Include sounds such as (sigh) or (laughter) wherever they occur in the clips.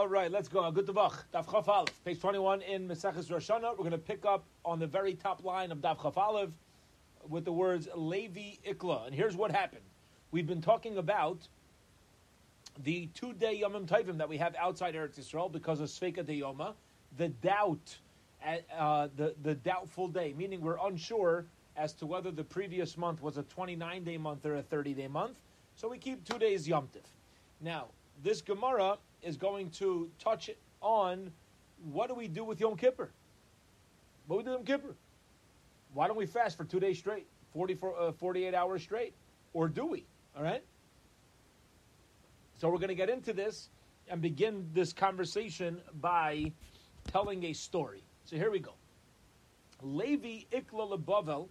All right, let's go. Good Daf Chaf Aleph, page 21 in Maseches Rosh Hashanah. We're going to pick up on the very top line of Daf Chaf Aleph with the words Levi Ikla. And here's what happened. We've been talking about the two-day Yomim Tovim that we have outside Eretz Yisrael because of Sveika de Yoma, the doubt, uh, the, the doubtful day, meaning we're unsure as to whether the previous month was a 29-day month or a 30-day month. So we keep two days Yom Tiv. Now, this Gemara is going to touch on what do we do with Yom Kippur? What do we do Yom Kippur? Why don't we fast for two days straight, 44, uh, 48 hours straight? Or do we? All right? So we're going to get into this and begin this conversation by telling a story. So here we go. Levi Ikla Bavel.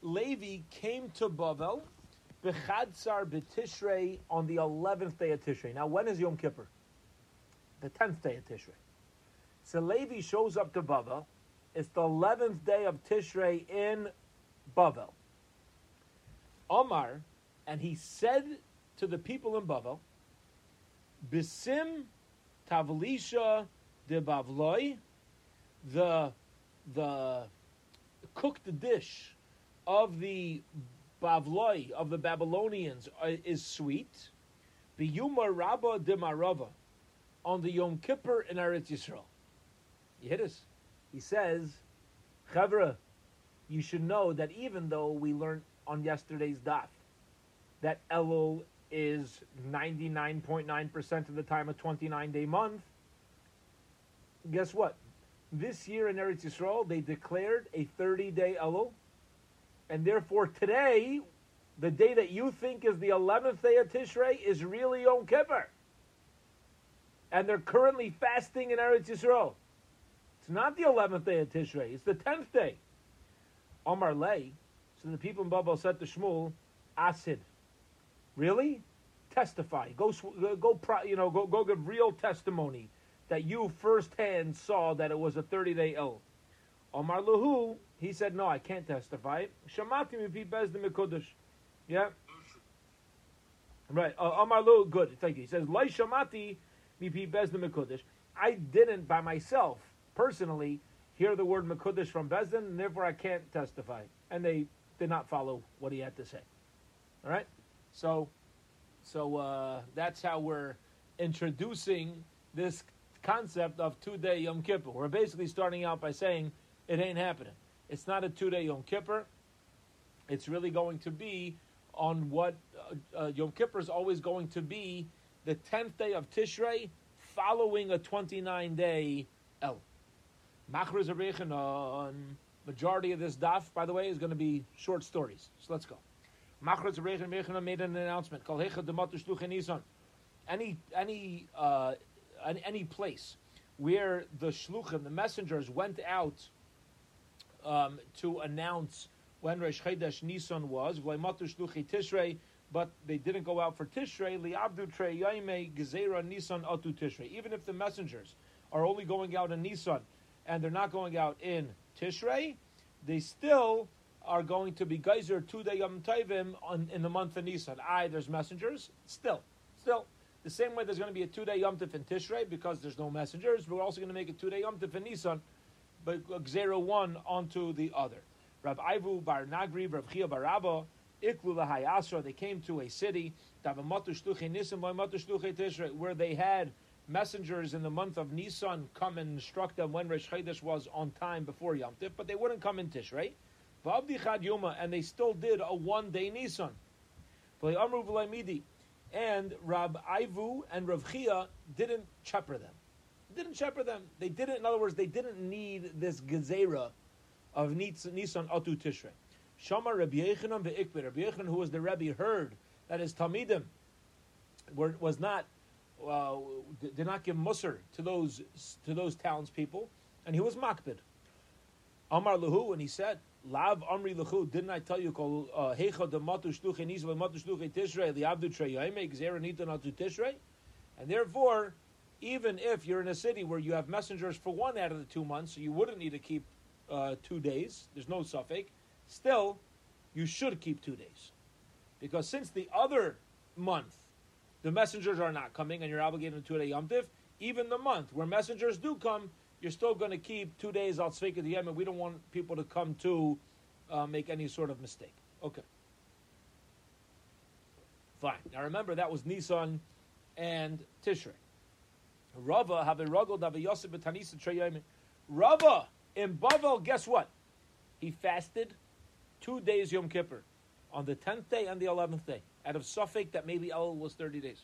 Levi came to Bavel B'chadsar b'tishrei on the 11th day of Tishrei. Now, when is Yom Kippur? The 10th day of Tishrei. So Levi shows up to Bavel. It's the 11th day of Tishrei in Bavel. Omar, and he said to the people in Bavel, Bisim Tavlisha de Bavloi, the, the cooked dish of the Bavloi of the Babylonians uh, is sweet. Biyuma Rabba de Marava on the Yom Kippur in Eretz Yisrael. You hit us. He says, Chavra, you should know that even though we learned on yesterday's daf that Elul is 99.9% of the time a 29 day month, guess what? This year in Eretz Yisrael, they declared a 30 day Elul and therefore, today, the day that you think is the 11th day of Tishrei is really Yom Kippur. And they're currently fasting in Eretz Yisrael. It's not the 11th day of Tishrei, it's the 10th day. Omar Lay, so the people in Babel said to Shmuel, Asid, really? Testify. Go, go, you know, go, go give real testimony that you firsthand saw that it was a 30 day ill. Omar Lahu, he said, no, I can't testify. Shamati mipi mekudesh. Yeah? Right. Omar Lahu, good. Thank you. He says, Lai shamati bezdin mekudesh. I didn't by myself, personally, hear the word mekudesh from Bezdin, and therefore I can't testify. And they did not follow what he had to say. All right? So, so uh, that's how we're introducing this concept of two-day Yom Kippur. We're basically starting out by saying it ain't happening. It's not a two day Yom Kippur. It's really going to be on what uh, uh, Yom Kippur is always going to be the 10th day of Tishrei following a 29 day El. Machriz on majority of this daf, by the way, is going to be short stories. So let's go. Machriz made an announcement. Any any uh, any place where the shluchim, the messengers, went out um, to announce when Rosh Chodesh Nisan was, Tishrei, but they didn't go out for Tishrei, Liabdu Trei Yaime Gezerah Nisan Atu Tishrei. Even if the messengers are only going out in Nisan and they're not going out in Tishrei, they still are going to be geyser two day Yom Tovim in the month of Nisan. I there's messengers, still, still. The same way there's going to be a two day Yom in Tishrei because there's no messengers, But we're also going to make a two day Yom in Nisan but zero one onto the other. Rav Ivu bar Nagri, Rav Chia bar Rabba, They came to a city where they had messengers in the month of Nisan come and instruct them when Chodesh was on time before Yom Tif, but they wouldn't come in Tishrei. Yoma, and they still did a one day Nisan. And Rab Ivu and Rav Chia didn't chepper them didn't shepherd them. They didn't, in other words, they didn't need this gezerah of Nisan Atu Tishrei. Shama Rabbi Yechanan ve'ikbir. Rabbi Yechanan, who was the Rebbe, heard that his Talmidim were, was not, uh, did not give musr to those, to those townspeople, and he was makbid. Amar Lahu, and he said, Lav Amri Lahu, didn't I tell you, uh, Hecha de Matu Shluche Nizva Matu Shluche Tishrei, the Abdu Trey Yaime, Gzera Nitan Atu Tishrei, and therefore, even if you're in a city where you have messengers for one out of the two months, so you wouldn't need to keep uh, two days, there's no suffix, still, you should keep two days. Because since the other month, the messengers are not coming and you're obligated to a Yom Tiv, even the month where messengers do come, you're still going to keep two days al Tzvika the Yemen. We don't want people to come to uh, make any sort of mistake. Okay. Fine. Now remember, that was Nisan and Tishrei. Rava have a ruggled a Yosef betanisa. Rava in Bavel, guess what? He fasted two days Yom Kippur on the tenth day and the eleventh day. Out of safek, that maybe El was thirty days.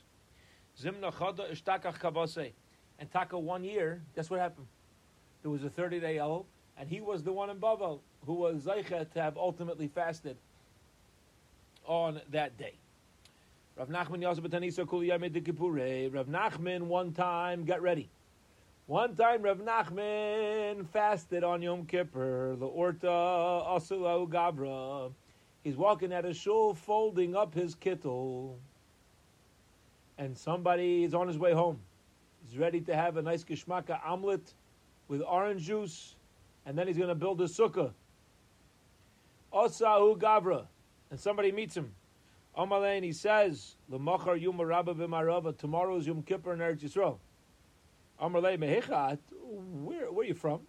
Zimna chada ishtakach kavase. And Taka one year, guess what happened? There was a thirty day El, and he was the one in Bavel who was Zeicha to have ultimately fasted on that day. Rav Nachman. Rav Nachman one time got ready. One time Rav Nachman fasted on Yom Kippur. The Orta Asulau Gabra. He's walking at a shul folding up his kittel. And somebody is on his way home. He's ready to have a nice geschmacka omelet with orange juice. And then he's going to build a sukkah. Osahu Gabra. And somebody meets him. Amalein, he says, L'machar Yom Rabba b'marava, tomorrow is Yom Kippur in Eretz Yisrael. Amarle mehichat, where, where are you from?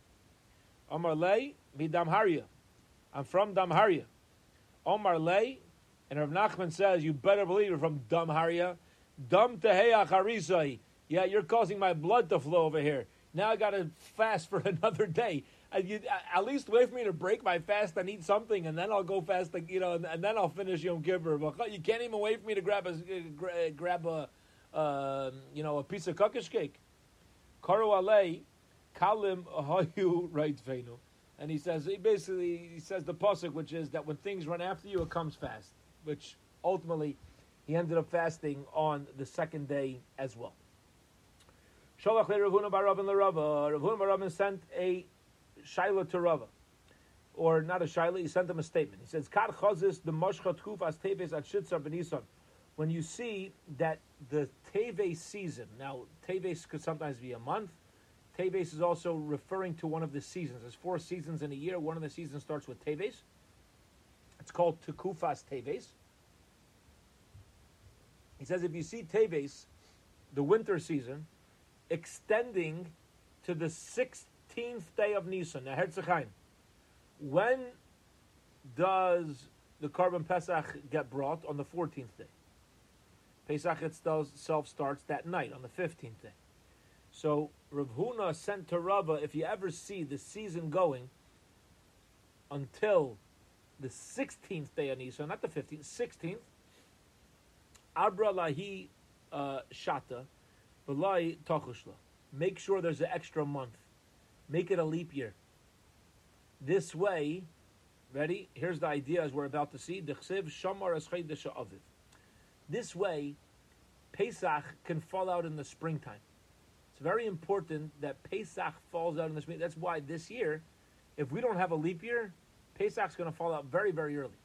Amarle mi Damharia. I'm from Damharia. Omar Amarle, and Rav Nachman says, you better believe you're from Damharia. Dam teheach harisai. Yeah, you're causing my blood to flow over here. Now I got to fast for (laughs) another day uh, you, uh, at least wait for me to break my fast and eat something, and then I'll go fast, you know, and, and then I'll finish Yom Kippur. But you can't even wait for me to grab a uh, grab a, uh, you know, a piece of kokosh cake. Karu alei kalim hayu right venu, and he says he basically he says the pasuk, which is that when things run after you, it comes fast. Which ultimately, he ended up fasting on the second day as well. Sholach le Rav Huna bar Avin Larava. Rav Huna bar Avin sent a Shaila to Rava. Or not a Shaila, he sent him a statement. He says, Kar chazis the moshcha tkufas teves at shitzar b'nisan. When you see that the Teves season, now Teves could sometimes be a month, Teves is also referring to one of the seasons. There's four seasons in a year. One of the seasons starts with Teves. It's called Tekufas Teves. He says if you see Teves, the winter season, extending to the 16th day of Nisan, now Herzechaim. When does the korban Pesach get brought? On the 14th day. Pesach itself starts that night, on the 15th day. So Rav Huna sent to Rava, if you ever see the season going until the 16th day of Nisan, not the 15th, 16th, Abra lahi uh, shata, v'lai tachushla. Make sure there's an extra month. Make it a leap year. This way, ready? Here's the idea as we're about to see. This way, Pesach can fall out in the springtime. It's very important that Pesach falls out in the spring. That's why this year, if we don't have a leap year, Pesach's going to fall out very, very early.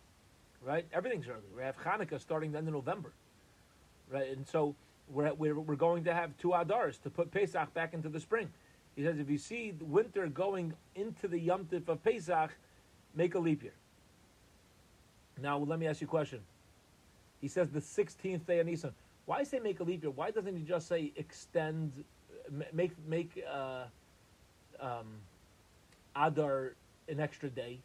Right? Everything's early. We have Hanukkah starting the end of November. Right? And so we're, we're, we're going to have two Adars to put Pesach back into the spring. He says if you see winter going into the Yom Tif of Pesach, make a leap year. Now, let me ask you a question. He says the 16th day of Nisan. Why say make a leap year? Why doesn't he just say extend, make make uh, um, Adar an extra day?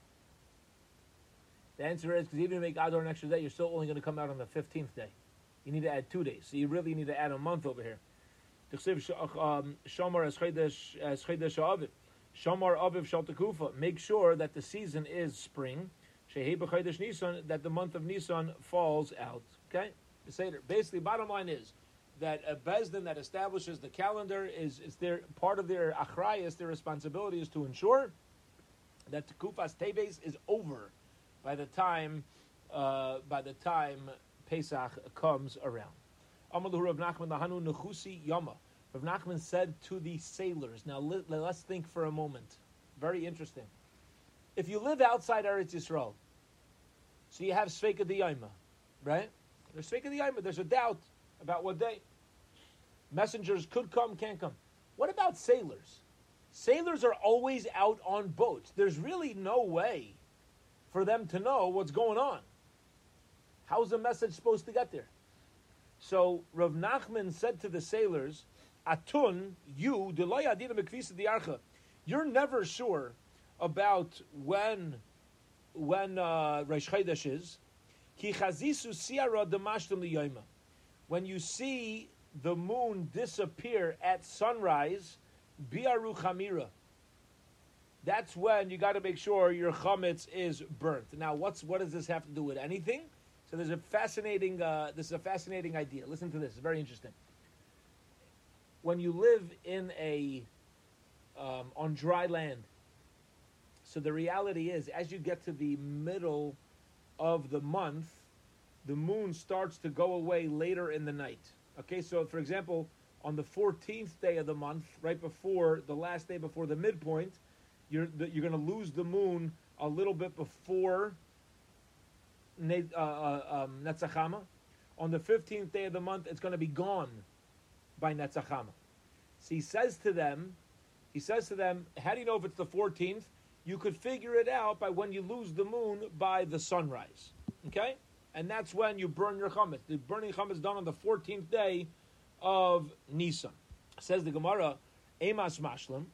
The answer is because even if you make Adar an extra day, you're still only going to come out on the 15th day. You need to add two days. So you really need to add a month over here. Um. Shamar Aviv Make sure that the season is spring. Nisan, that the month of Nisan falls out. Okay? Basically, bottom line is that a Bezdin that establishes the calendar is, is their part of their achrayas, their responsibility is to ensure that Tekufas Teves is over by the time uh, by the time Pesach comes around. Rav Nachman Yama. Rav Nachman said to the sailors. Now let, us think for a moment. Very interesting. If you live outside Eretz Yisrael, so you have Sveika Diyama, right? There's Sveika Diyama. There's a doubt about what day. Messengers could come, can't come. What about sailors? Sailors are always out on boats. There's really no way for them to know what's going on. How's the message supposed to get there? So Rav Nachman said to the sailors, Atun, you, you're never sure about when when uh, Rosh Chodesh is. Ki chazisu siara demashtem liyoima. When you see the moon disappear at sunrise, biaru chamira. That's when you got to make sure your chametz is burnt. Now, what's what does this have to do with anything? So there's a fascinating. Uh, this is a fascinating idea. Listen to this. It's very interesting. When you live in a um, on dry land, so the reality is, as you get to the middle of the month, the moon starts to go away later in the night. Okay, so for example, on the 14th day of the month, right before the last day before the midpoint, you're you're going to lose the moon a little bit before uh, uh, um, Netzachama. On the 15th day of the month, it's going to be gone by Netzachama. So he says to them, he says to them, how do you know if it's the 14th? You could figure it out by when you lose the moon by the sunrise. Okay? And that's when you burn your chametz. The burning chametz is done on the 14th day of Nisan. Says the Gemara, Emas Mashlim,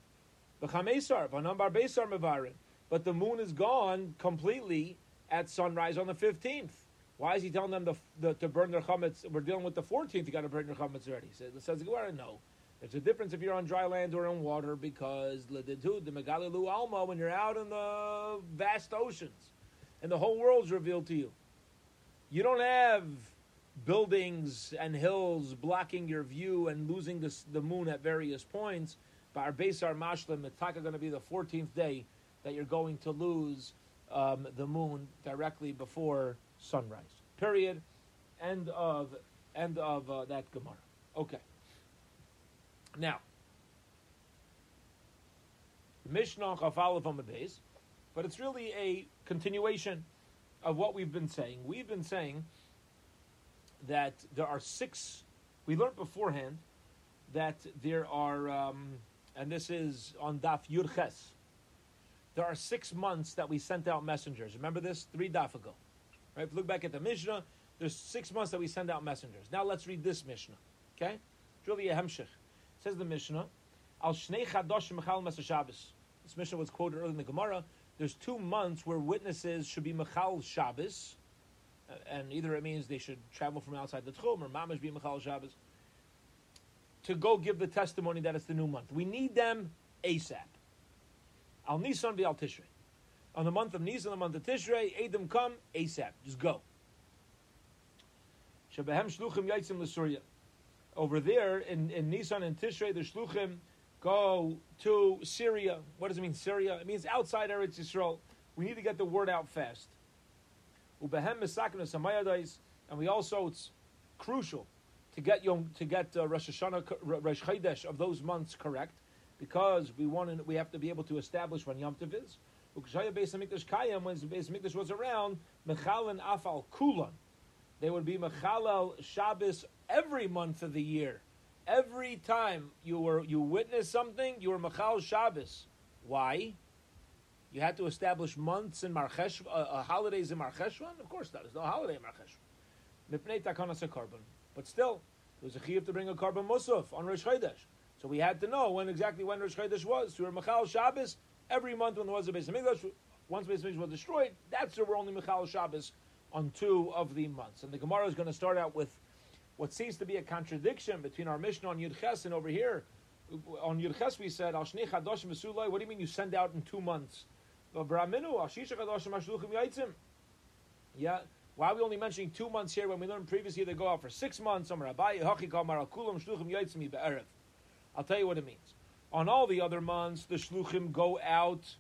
V'chamesar, V'nambar Besar Mevarin. But the moon is gone completely at sunrise on the 15th. Why is he telling them the, the, to burn their chametz? We're dealing with the 14th, you got to burn your chametz already. Says, says the Gemara, no. There's a difference if you're on dry land or in water because the megalilu alma when you're out in the vast oceans and the whole world's revealed to you. You don't have buildings and hills blocking your view and losing the, the moon at various points. But our base, our mashlim, it's going to be the 14th day that you're going to lose um, the moon directly before sunrise. Period. End of end of uh, that Gemara. Okay. Now, Mishnah Chafalef on the but it's really a continuation of what we've been saying. We've been saying that there are six. We learned beforehand that there are, um, and this is on Daf Yurches. There are six months that we sent out messengers. Remember this three daf ago, right? If you look back at the Mishnah, there's six months that we send out messengers. Now let's read this Mishnah. Okay, it's really a hemshich. Says the Mishnah, Al Shnei Chadosh Mechal Shabbos. This Mishnah was quoted earlier in the Gemara. There's two months where witnesses should be Mechal Shabbos, uh, and either it means they should travel from outside the Tchum or Mamash be Mechal Shabbos, to go give the testimony that it's the new month. We need them ASAP. Al Nisan Al Tishrei. On the month of Nisan, the month of Tishrei, Adam come ASAP. Just go. Shebehem Shluchim Yaitzim L'Surya over there in, in Nisan and Tishrei, the Shluchim go to Syria. What does it mean, Syria? It means outside Eretz Yisrael. We need to get the word out fast. And we also, it's crucial to get Yom, to get uh, Rosh Hashanah, Rosh Chodesh of those months correct, because we want to, we have to be able to establish when Yom Tov is. When the Beis Hamikdash was around, Mechal and Afal Kulan, they would be Mechalel Shabbos every month of the year. Every time you were you witnessed something, you were Mechal Shabbos. Why? You had to establish months in Marchesh, uh, uh, holidays in Marcheshvan? Of course not. There's no holiday in Marcheshvan. Mipnei takanas a korban. But still, there was a chiyuv to bring a korban musaf on Rosh Chodesh. So we had to know when exactly when Rosh Chodesh was. So we were Mechal Shabbos every month when there was a Beis Hamikdash. Once Beis Hamikdash was destroyed, that's where we're only Mechal Shabbos on two of the months. And the Gemara is going to start out with what seems to be a contradiction between our Mishnah on Yud Ches and over here. On Yud Ches we said, Chadoshim What do you mean you send out in two months? Yeah. Why are we only mentioning two months here when we learned previously they go out for six months? I'll tell you what it means. On all the other months, the shluchim go out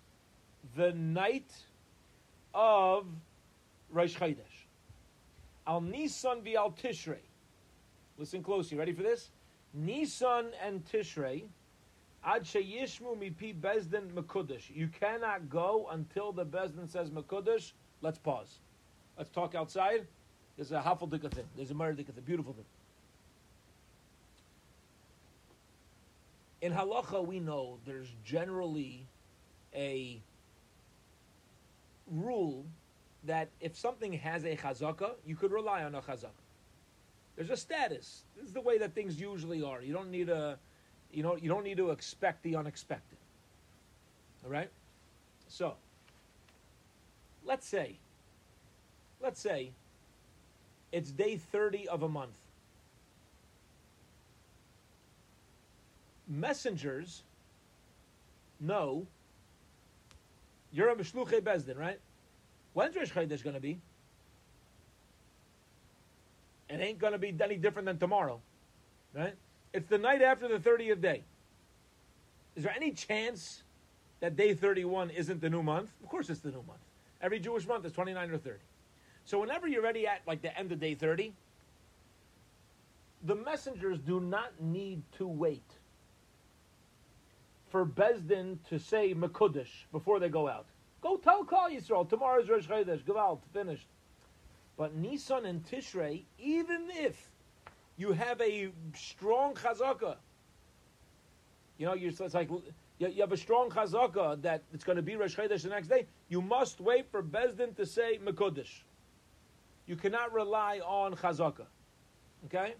the night of Rosh Chodesh. Al Nisan vi al Tishrei. Listen closely. Ready for this? Nisan and Tishrei. Ad sheyishmu mipi bezdin mekudesh. You cannot go until the bezdin says mekudesh. Let's pause. Let's talk outside. There's a hafaldika thing. There's a murdika thing. Beautiful thing. In halacha, we know there's generally a rule that if something has a chazaka, you could rely on a chazaka. There's a status. This is the way that things usually are. You don't need a You know, you don't need to expect the unexpected. All right? So, let's say, let's say it's day 30 of a month. Messengers know you're a Meshluche Bezdin, right? When's Rosh Chodesh going to be? It ain't going to be any different than tomorrow, right? It's the night after the 30th day. Is there any chance that day 31 isn't the new month? Of course it's the new month. Every Jewish month is 29 or 30. So whenever you're ready at like the end of day 30, the messengers do not need to wait for Bezdin to say Mekudesh before they go out. Go tell Kal Yisrael, tomorrow's Rosh Chodesh, Gevalt, finished. But Nisan and Tishrei, even if you have a strong chazaka, you know, you're, it's like you have a strong chazaka that it's going to be Rosh Chodesh the next day, you must wait for Bezdin to say Mekudesh. You cannot rely on chazaka. Okay?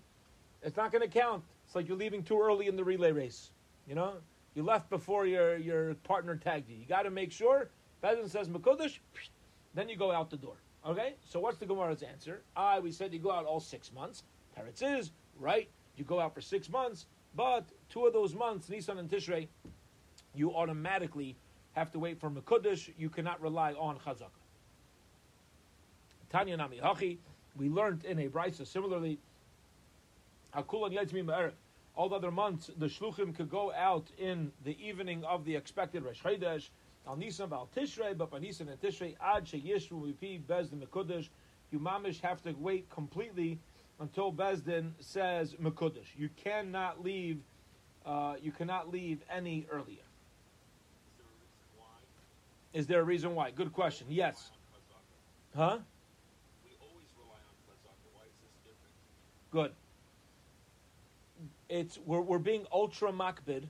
It's not going to count. It's like you're leaving too early in the relay race. You know? You left before your, your partner tagged you. You got to make sure. Bezdin says Mekudesh, then you go out the door. Okay? So what's the Gemara's answer? Ah, we said you go out all six months. Teretz is, right? You go out for six months, but two of those months, Nisan and Tishrei, you automatically have to wait for Mekudesh. You cannot rely on Chazakah. Tanya Nami Hachi, we learned in a brisa similarly. All the other months, the shluchim could go out in the evening of the expected Rosh Chodesh. Al Nisan, Al Tishrei, but by Nisan and Tishrei, Ad Sheyishru Vipi Bezdin Mekudesh. You mamish have to wait completely until Bezdin says Mekudesh. You cannot leave. Uh, you cannot leave any earlier. Is there a reason why? Good question. Yes. Huh? Good. It's we're we're being ultra makbid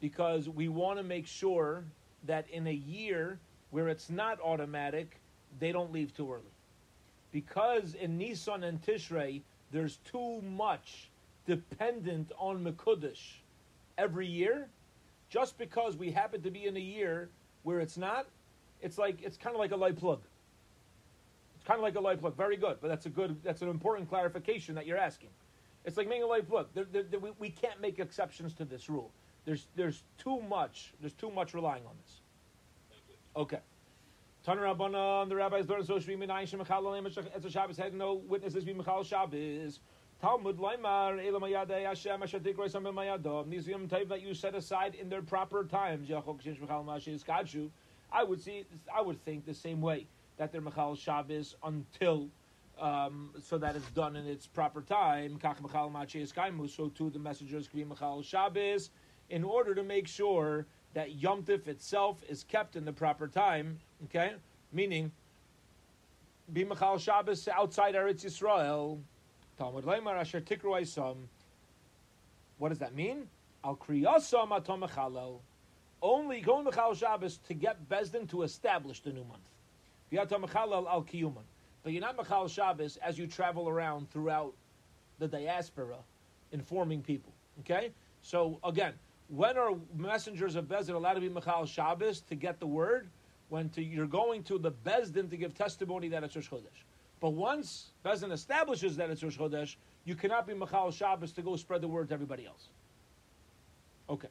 because we want to make sure that in a year where it's not automatic, they don't leave too early. Because in Nisan and Tishrei, there's too much dependent on Mekudesh every year. Just because we happen to be in a year where it's not, it's like it's kind of like a light plug. It's kind of like a light plug. Very good, but that's a good, that's an important clarification that you're asking. It's like making a light plug. There, there, there, we, we can't make exceptions to this rule. There's there's too much. There's too much relying on this. Okay. Tana Rabbanan, the rabbis learn so Shvi Minayin Shemachal as a Shabbos had no witnesses be Michal Shabbos. Talmud Laimar Elam Ayadei Hashem Asher Tikroy Samim Mayadov. These Yom Tov that you set aside in their proper times. Yachok Shish Michal Mashiz Kadshu. I would see. I would think the same way that they're Michal Shabbos until. Um, so that it's done in its proper time. Kach Michal Mashiz Kaimu. So too the messengers can be Michal Shabbos in order to make sure that Yom Tif itself is kept in the proper time, okay? Meaning, be Machal Shabbos outside Eretz Yisrael, Talmud Leimar Asher Tikru Aisam. What does that mean? Al Kriyasam Atom Mechalel. Only going Machal Shabbos to get Bezdin to establish the new month. V'yatam Mechalel Al Kiyuman. But you're not Machal Shabbos as you travel around throughout the diaspora informing people, okay? So again, when are messengers of Bezdin allowed to be Michal Shabbos to get the word? When to, you're going to the Bezdin to give testimony that it's Rosh Chodesh. But once Bezdin establishes that it's Rosh Chodesh, you cannot be Michal Shabbos to go spread the word to everybody else. Okay.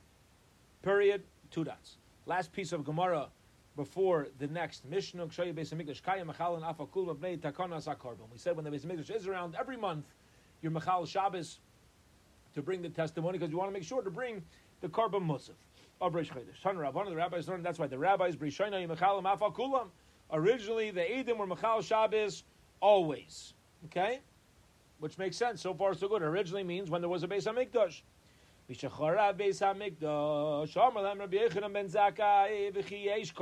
Period. Two dots. Last piece of Gemara before the next Mishnah. We said when the Beis Hamikdash is around every month, you're Michal Shabbos to bring the testimony because you want to make sure to bring the Karban Musaf of Rish Chodesh. Tan Rabban, the rabbis learned that's why the rabbis, Brishayna Yimachalim Afakulam, originally the Edom were Machal Shabbos always. Okay? Which makes sense. So far, so good. Originally means when there was a Beis HaMikdash. V'shachara Beis HaMikdash, Amar Rabbi Yechanan ben Zakkai, v'chi yesh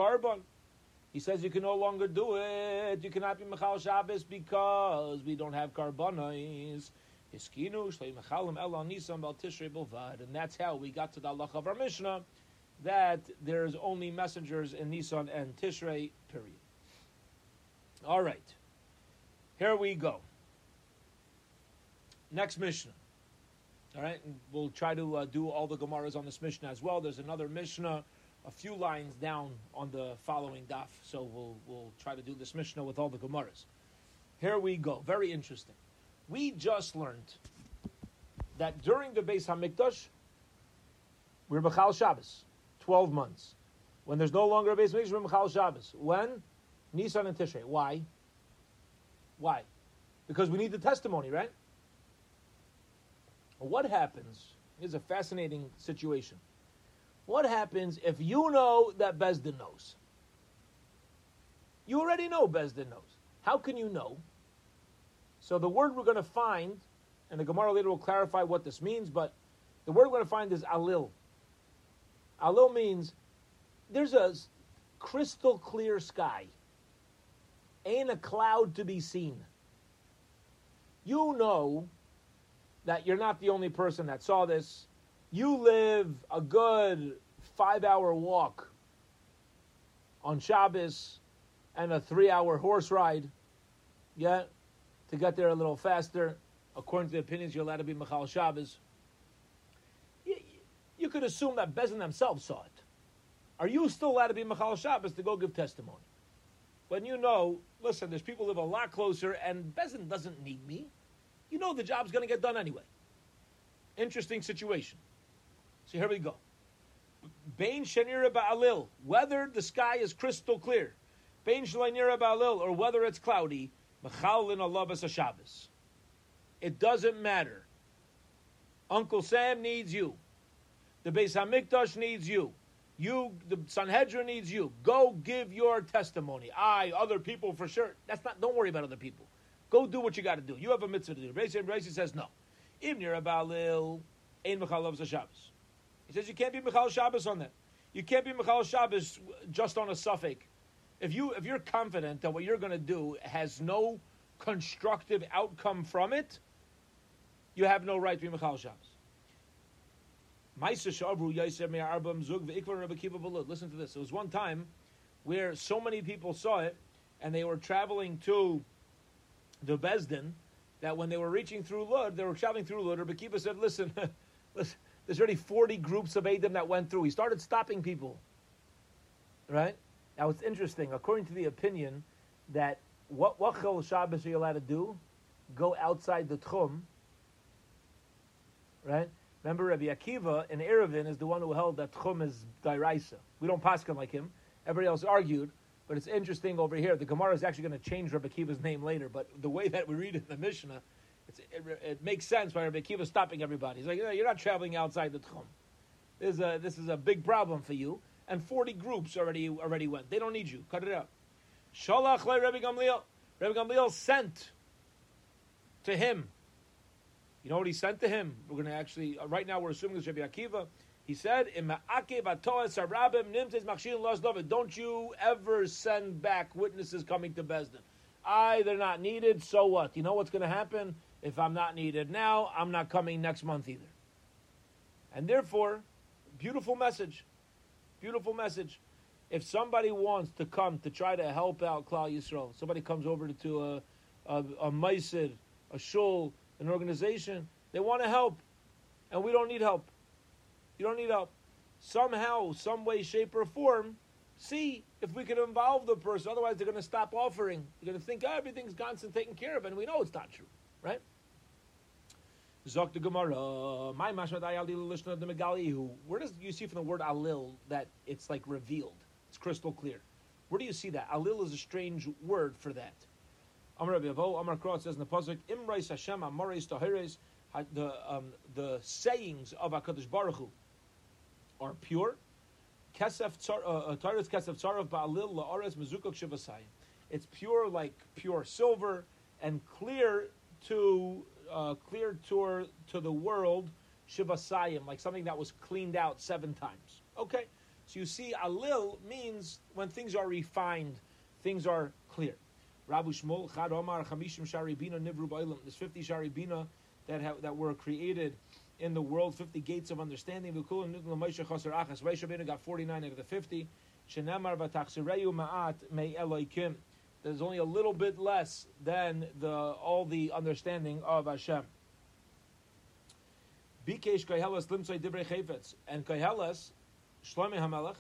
He says you can no longer do it. You cannot be Machal Shabbos because we don't have Karbanos. And that's how we got to the Allah of our Mishnah, that there's only messengers in Nisan and Tishrei, period. All right. Here we go. Next Mishnah. All right, and we'll try to uh, do all the Gemaras on this Mishnah as well. There's another Mishnah a few lines down on the following daf, so we'll, we'll try to do this Mishnah with all the Gemaras. Here we go. Very interesting. We just learned that during the Beis Hamikdash, we're Mechal Shabbos, 12 months. When there's no longer a Beis Hamikdash, we're Mechal Shabbos. When? Nisan and Tishrei. Why? Why? Because we need the testimony, right? What happens? Here's a fascinating situation. What happens if you know that Bezdin knows? You already know Bezdin knows. How can you know? So the word we're going to find, and the Gemara later will clarify what this means, but the word we're going to find is alil. Alil means there's a crystal clear sky. Ain't a cloud to be seen. You know that you're not the only person that saw this. You live a good five hour walk on Shabbos and a three hour horse ride. Yeah, to get there a little faster. According to the opinions, you're allowed to be Michal Shabbos. You, you could assume that Bezin themselves saw it. Are you still allowed to be Michal Shabbos to go give testimony? When you know, listen, there's people live a lot closer, and Bezin doesn't need me. You know the job's going to get done anyway. Interesting situation. So here we go. Bain Shanira Ba'alil, whether the sky is crystal clear, Bain Shalanira Ba'alil, or whether it's cloudy, Mechalin Allah Shabbos. It doesn't matter. Uncle Sam needs you. The Beis Hamikdash needs you. You, the Sanhedrin needs you. Go give your testimony. I, other people for sure. That's not. Don't worry about other people. Go do what you got to do. You have a mitzvah to do. Beis Hamikdash says no. Even you're a Ein Mechal Shabbos. He says you can't be Michal Shabbos on that. You can't be Michal Shabbos just on a safek. If you if you're confident that what you're going to do has no constructive outcome from it, you have no right to be Michal Shabbos. Listen to this. It was one time where so many people saw it, and they were traveling to the Besdin that when they were reaching through Lud, they were traveling through Lud. Rabbi Kiva said, "Listen, (laughs) listen, there's already 40 groups of Adam that went through. He started stopping people. Right? Now it's interesting. According to the opinion that what what Chol Shabbos are you allowed to do? Go outside the Tchum. Right? Remember Rabbi Akiva in Eruvin is the one who held that Tchum is Dairaisa. We don't pass him like him. Everybody else argued. But it's interesting over here. The Gemara is actually going to change Rabbi Akiva's name later. But the way that we read it in the Mishnah, it, it, makes sense why Rabbi Akiva is stopping everybody. He's like, you're not traveling outside the Tchum. This is, a, this is a big problem for you. And 40 groups already already went. They don't need you. Cut it out. Shalach le Rabbi Gamliel. Rabbi Gamliel sent to him. You know what he sent to him? We're going to actually, uh, right now we're assuming it's Rabbi Akiva. He said, Don't you ever send back witnesses coming to Besdin. I, they're not needed, so what? You know what's going to happen? If I'm not needed now, I'm not coming next month either. And therefore, beautiful message. Beautiful message. If somebody wants to come to try to help out Klal Yisrael, somebody comes over to a, a, a Meisid, a shul, an organization, they want to help. And we don't need help. You don't need help. Somehow, some way, shape, or form, see if we can involve the person. Otherwise, they're going to stop offering. They're going to think oh, everything's constant taken care of, and we know it's not true, right? Zok the Gemara, my mashmat ayalil lishna the megalihu. Where does you see from the word alil that it's like revealed? It's crystal clear. Where do you see that? Alil is a strange word for that. Amar Rabbi Avo, Amar Krot says in the pasuk, Imrais Hashem Amoris Tahiris. The um, the sayings of Hakadosh Baruch Hu are pure Kesef uh, uh, Taurus Kesef Tzarav Ba'alil La'ares Mezukok Shivasayim. It's pure like pure silver and clear to uh, clear tour to the world Shivasayim, like something that was cleaned out seven times. Okay, so you see, Alil means when things are refined, things are clear. Rabu Shmuel Chad Omar Chamishim Sharibina Nivru Ba'ilim. There's 50 Sharibina that have, that were created in the world, 50 gates of understanding. Moshe got 49 out of the 50. There's only a little bit less than the all the understanding of Hashem. Bikesh Koheles Limtzai Divrei Chayfetz. And Koheles, Shlomo HaMelech,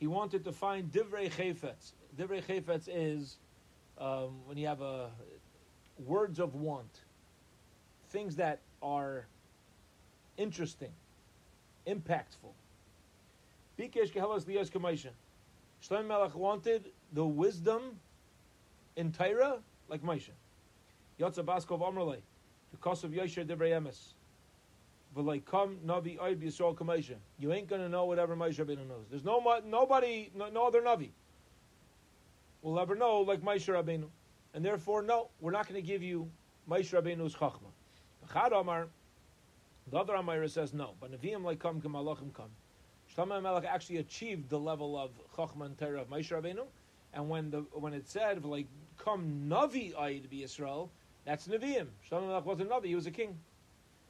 he wanted to find Divrei Chayfetz. Divrei Chayfetz is um, when you have a words of want, things that are interesting, impactful. Bikesh Koheles Lias Kamaisha. Shlomo Melech wanted the wisdom in Torah like Moshe. Yotza Baskov Amrle, because of Yosher Emes. V'leikam Navi Oib Yisrael Kamesha. You ain't gonna know whatever Moshe Rabbeinu knows. There's no nobody, no, no other Navi will ever know like Moshe Rabbeinu, and therefore, no, we're not going to give you Moshe Rabbeinu's Chachma. Chad Amar, the other Amar says no, but Nevi'im like come, Kamalachim come. Shlomo Melech actually achieved the level of Chachma and Torah of Moshe Rabbeinu, and when the when it said like come Navi Ayd be Israel, that's Naviim. Shlomo Melech wasn't Navi; he was a king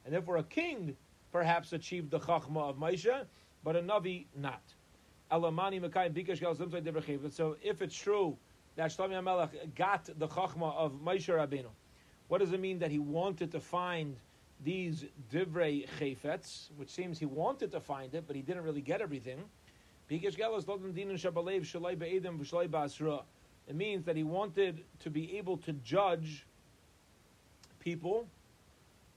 and therefore a king perhaps achieved the chachma of Moshe, but a navi not. So if it's true that Shlomo Melech got the chachma of Moshe Rabbeinu, what does it mean that he wanted to find these divrei chayfetz, which seems he wanted to find it, but he didn't really get everything? It means that he wanted to be able to judge people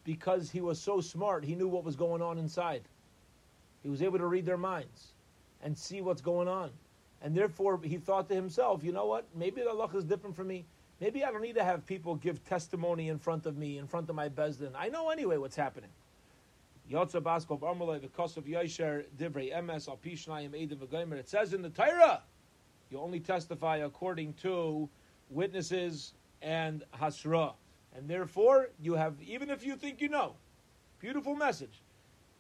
because he was so smart, he knew what was going on inside. He was able to read their minds and see what's going on. And therefore, he thought to himself, you know what? Maybe the Allah is different from me. Maybe I don't need to have people give testimony in front of me, in front of my bezdin. I know anyway what's happening. Yotza Baskov cost of Yosher, Divrei Emes, Al Pishnayim, Edim, It says in the Torah, you only testify according to witnesses and Hasra. And therefore, you have, even if you think you know, beautiful message.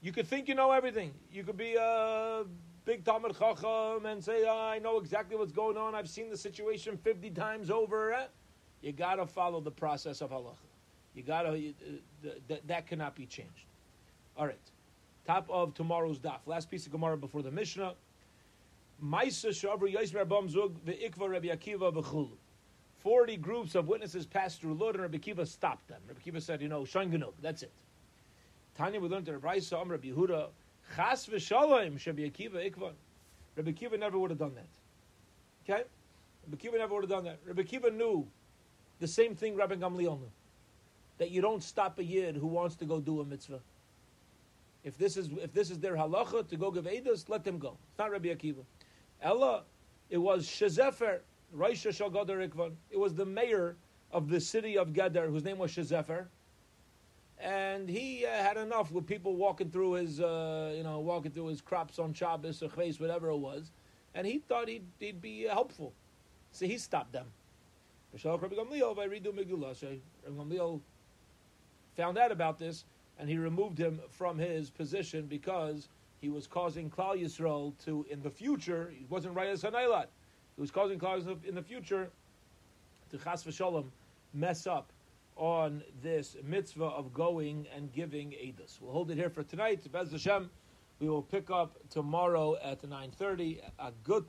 You could think you know everything. You could be a big Talmud Chacham and say, oh, I know exactly what's going on. I've seen the situation 50 times over. Eh? You got to follow the process of halacha. You got to, uh, that, that cannot be changed. All right. Top of tomorrow's daf. Last piece of Gemara before the Mishnah. Maisa Shavri Yisrael Bam Zug, the Ikva Rabbi Akiva Bechulu. 40 groups of witnesses passed through Lud, and Rabbi Akiva stopped them. Rabbi Akiva said, you know, Shanganuk, that's it. Tanya, we learned that Rabbi Sa'am, Rabbi Yehuda, Chas v'shalom, Rabbi Akiva ikvan. Rabbi Kiva never would have done that. Okay? Rabbi Akiva never would have done that. Rabbi Akiva knew the same thing Rabbi Gamliel knew. That you don't stop a yid who wants to go do a mitzvah. If this is if this is their halacha to go give edus, let them go. It's not Rabbi Akiva. Ella, it was Shazefer, Raisha Shal Ikvan. It was the mayor of the city of Gedar, whose name was Shazefer. And he uh, had enough with people walking through his, uh, you know, walking through his crops on Shabbos or Chves, whatever it was. And he thought he'd, he'd be helpful. So he stopped them. Rabbi Gamliel found out about this, and he removed him from his position because he was causing Klal Yisrael to, in the future, he wasn't right as Hanailat was causing clouds in the future to chas v'shalom mess up on this mitzvah of going and giving edus. We'll hold it here for tonight. Bez Hashem, we will pick up tomorrow at 9.30. A good